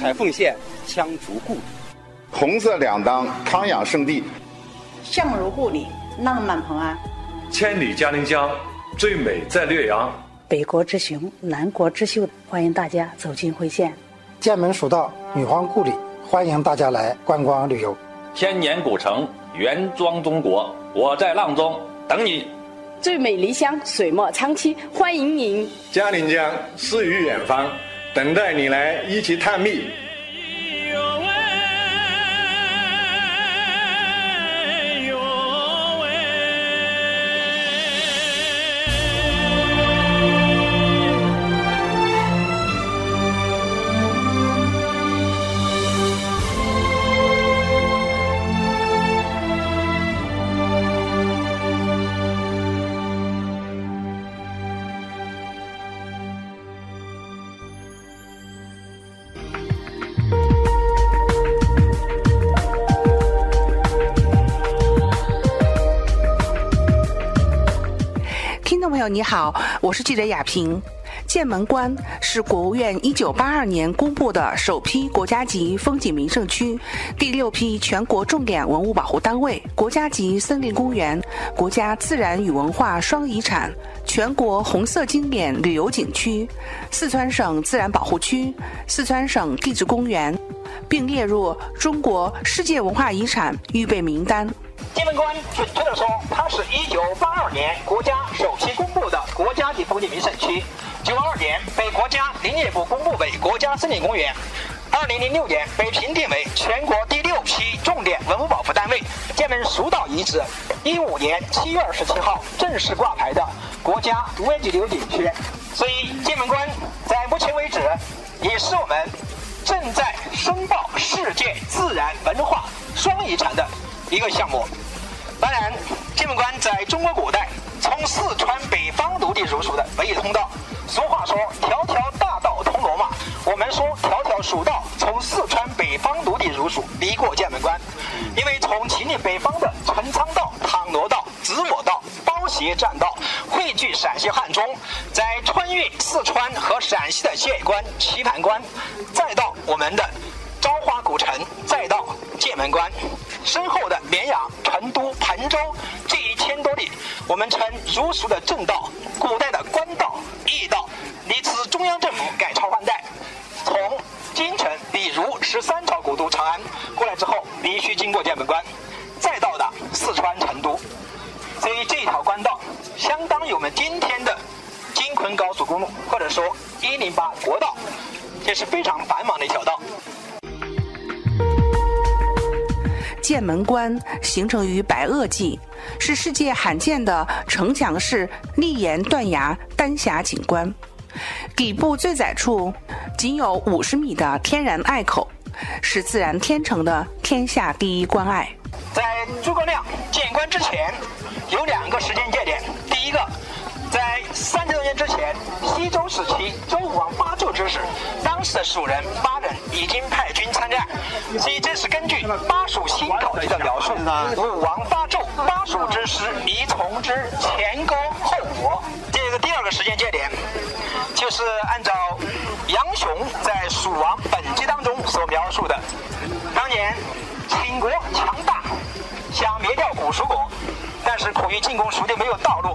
彩凤县羌族故里，红色两当康养圣地，相如故里浪漫蓬安，千里嘉陵江最美在略阳，北国之雄南国之秀，欢迎大家走进辉县，剑门蜀道女皇故里，欢迎大家来观光旅游，千年古城原装中国，我在阆中等你。最美离乡水墨长期，欢迎您。嘉陵江诗与远方，等待你来一起探秘。友你好，我是记者亚平。剑门关是国务院一九八二年公布的首批国家级风景名胜区，第六批全国重点文物保护单位，国家级森林公园，国家自然与文化双遗产，全国红色经典旅游景区，四川省自然保护区，四川省地质公园，并列入中国世界文化遗产预备名单。剑门关，准确的说，它是一九八二年国家首批公布的国家级风景名胜区，九二年被国家林业部公布为国家森林公园，二零零六年被评定为全国第六批重点文物保护单位。剑门蜀道遗址，一五年七月二十七号正式挂牌的国家五 A 级旅游景区。所以，剑门关在目前为止，也是我们正在申报世界自然文化双遗产的一个项目。当然，剑门关在中国古代从四川北方陆地入蜀的唯一通道。俗话说“条条大道通罗马”，我们说“条条蜀道从四川北方陆地入蜀，离过剑门关”。因为从秦岭北方的陈仓道、唐罗道、子母道、包斜栈道汇聚陕西汉中，再穿越四川和陕西的界关、棋盘关，再到我们的朝花古城，再到剑门关。身后的绵阳、成都、彭州这一千多里，我们称如俗的正道，古代的官道、驿道，历次中央政府改朝换代，从京城，比如十三朝古都长安过来之后，必须经过剑门关，再到达四川成都，所以这条官道相当于我们今天的京昆高速公路，或者说一零八国道，这是非常繁忙的一条道。剑门关形成于白垩纪，是世界罕见的城墙式砾岩断崖丹霞景观。底部最窄处仅有五十米的天然隘口，是自然天成的天下第一关隘。在诸葛亮建关之前，有两个时间节点。第一个，在三千多之前，西周时期，周武王发纣之时。当时的蜀人八人已经派军参战，所以这是根据《巴蜀新考据》的描述。武王发纣，巴蜀之师宜从之，前勾后搏。这个第二个时间节点，就是按照杨雄在《蜀王本纪》当中所描述的，当年秦国强大，想灭掉古蜀国，是苦于进攻蜀地没有道路，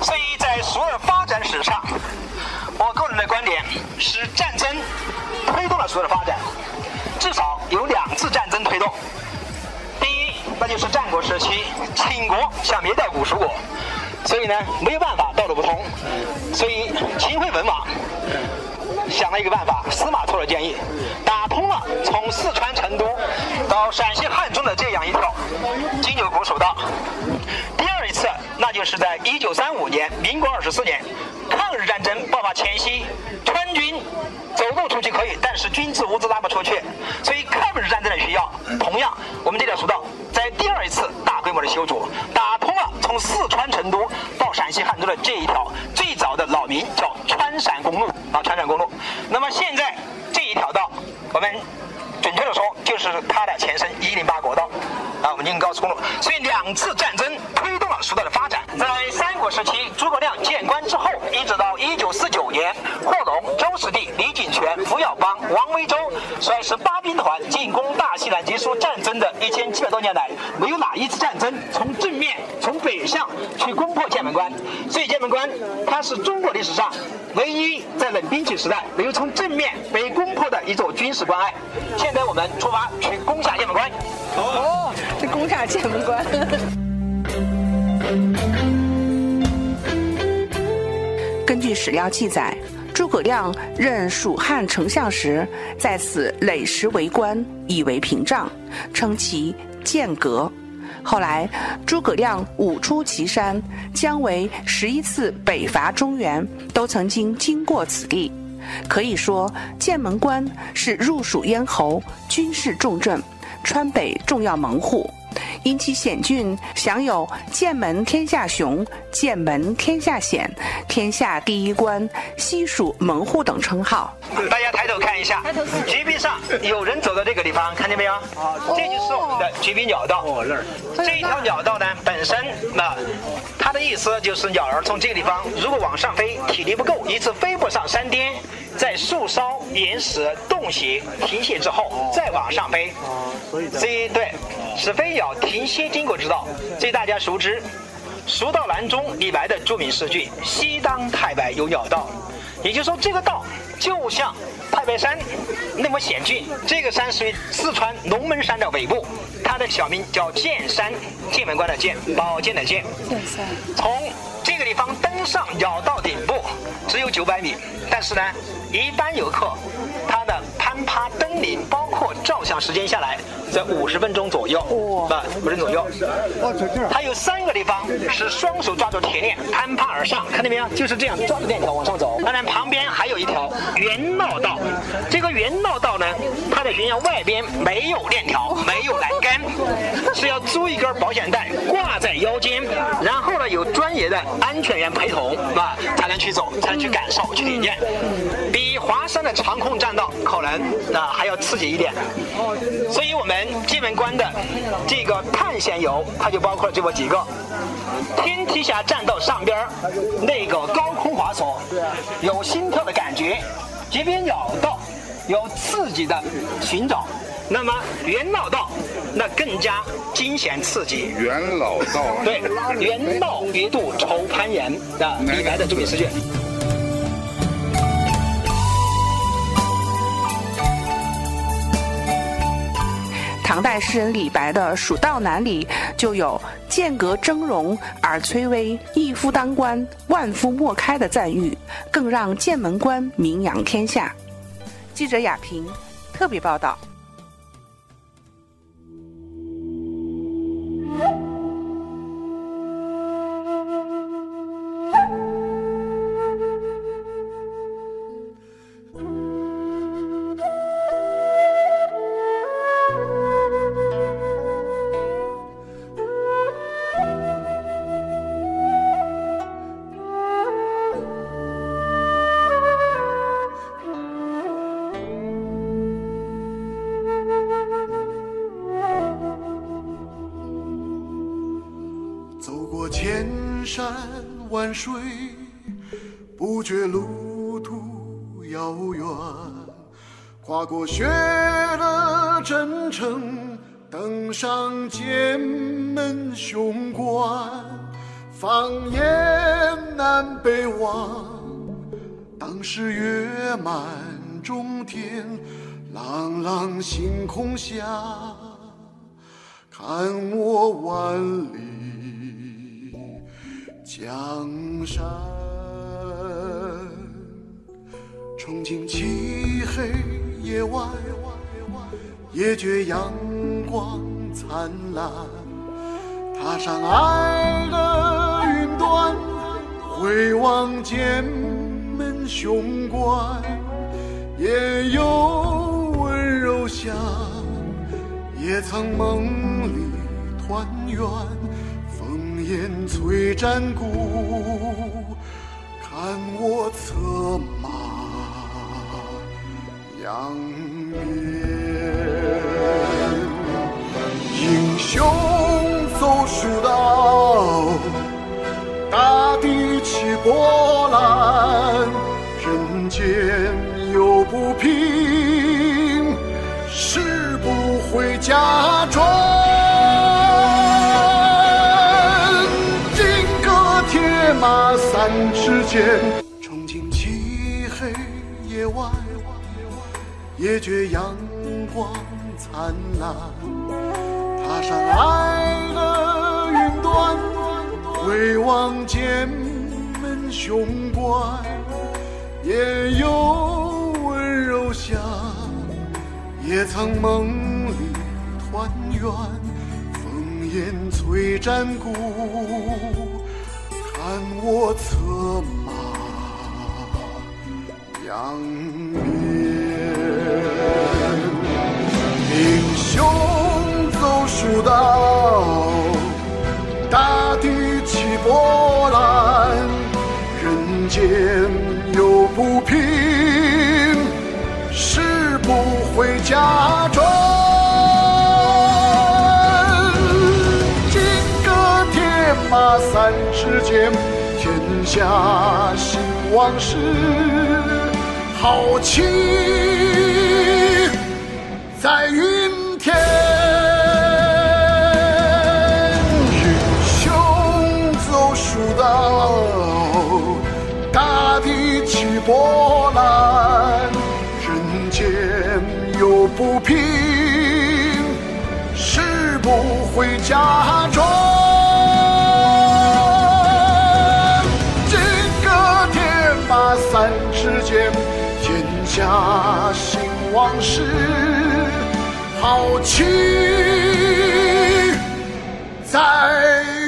所以在蜀的发展史上。我个人的观点是，战争推动了所有的发展，至少有两次战争推动。第一，那就是战国时期，秦国想灭掉古蜀国，所以呢没有办法，道路不通，所以秦惠文王想了一个办法，司马错的建议，打通了从四川成都到陕西汉中的这样一条金九古蜀道。第二一次，那就是在一九三五年，民国二十四年。抗日战争爆发前夕，川军走路出去可以，但是军资物资拉不出去，所以抗日战争的需要。同样，我们这条蜀道在第二一次大规模的修筑，打通了从四川成都到陕西汉中的这一条最早的老名叫川陕公路啊，川陕公路。那么现在这一条道，我们准确的说就是它的前身一零八国道啊，我们京高速公路。所以两次战争推动了蜀道的发展。在三国时期，诸葛亮建关之后，一直到一九四九年，霍龙、周士弟、李井泉、冯小刚、王维洲率十八兵团进攻大西南结束战争的一千七百多年来，没有哪一次战争从正面从北向去攻破剑门关。所以剑门关它是中国历史上唯一在冷兵器时代没有从正面被攻破的一座军事关隘。现在我们出发去攻下剑门关。哦，去攻下剑门关。根据史料记载，诸葛亮任蜀汉丞相时，在此垒石为关，以为屏障，称其剑阁。后来，诸葛亮五出祁山，姜维十一次北伐中原，都曾经经过此地。可以说，剑门关是入蜀咽喉、军事重镇、川北重要门户。因其险峻，享有“剑门天下雄”“剑门天下险”“天下第一关”“西蜀门户”等称号。大家抬头看一下，绝壁上有人走到这个地方，看见没有？这就是我们的绝壁鸟道。哦，那儿。这一条鸟道呢，本身那它的意思就是鸟儿从这个地方如果往上飞，体力不够，一次飞不上山巅，在树梢、岩石洞穴停歇之后，再往上飞。所以，所以对，是飞鸟停歇经过之道。这大家熟知，《蜀道难》中李白的著名诗句“西当太白有鸟道”，也就是说，这个道就像太白山那么险峻。这个山属于四川龙门山的尾部，它的小名叫剑山，剑门关的剑，宝剑的剑。从这个地方登上鸟道顶部，只有九百米，但是呢，一般游客时间下来，在五十分钟左右，啊，五十左右。它有三个地方是双手抓住铁链攀爬而上，看到没有？就是这样抓着链条往上走。当然，旁边还有一条原闹道。这个原闹道呢，它的悬崖外边没有链条，没有栏杆，是要租一根保险带挂在腰间，然后呢，有专业的安全员陪同，啊，才能去走，才能去感受，去体验。比华山的长空栈道可能啊还要刺激一点。所以，我们剑门关的这个探险游，它就包括了这么几个：天梯峡栈道上边那个高空滑索，有心跳的感觉；街边鸟道有刺激的寻找。那么元老道那更加惊险刺激。元老道对，元老别渡愁攀岩啊，李白的著名诗句。唐代诗人李白的《蜀道难》里就有“剑阁峥嵘而崔嵬，一夫当关，万夫莫开”的赞誉，更让剑门关名扬天下。记者雅萍特别报道。水，不觉路途遥远。跨过雪的征程，登上剑门雄关。放眼南北望，当时月满中天，朗朗星空下，看我万里。江山，憧憬漆黑夜晚，也觉阳光灿烂。踏上爱的云端，回望剑门雄关，也有温柔乡，也曾梦里团圆。烟催战鼓，看我策马扬鞭。英雄走蜀道，大地起波澜，人间有不平，誓不回家。冲进漆黑夜晚，也觉阳光灿烂。踏上爱的云端，回望剑门雄关，也有温柔乡。也曾梦里团圆，烽烟催战鼓，看我策马扬鞭。英雄走蜀道，大地起波澜，人间有不平。誓不回家转，马三尺剑，天下兴亡事，豪气在云天。英雄走蜀道，大地起波澜。人间有不平，誓不回家转。假醒往事，豪情在。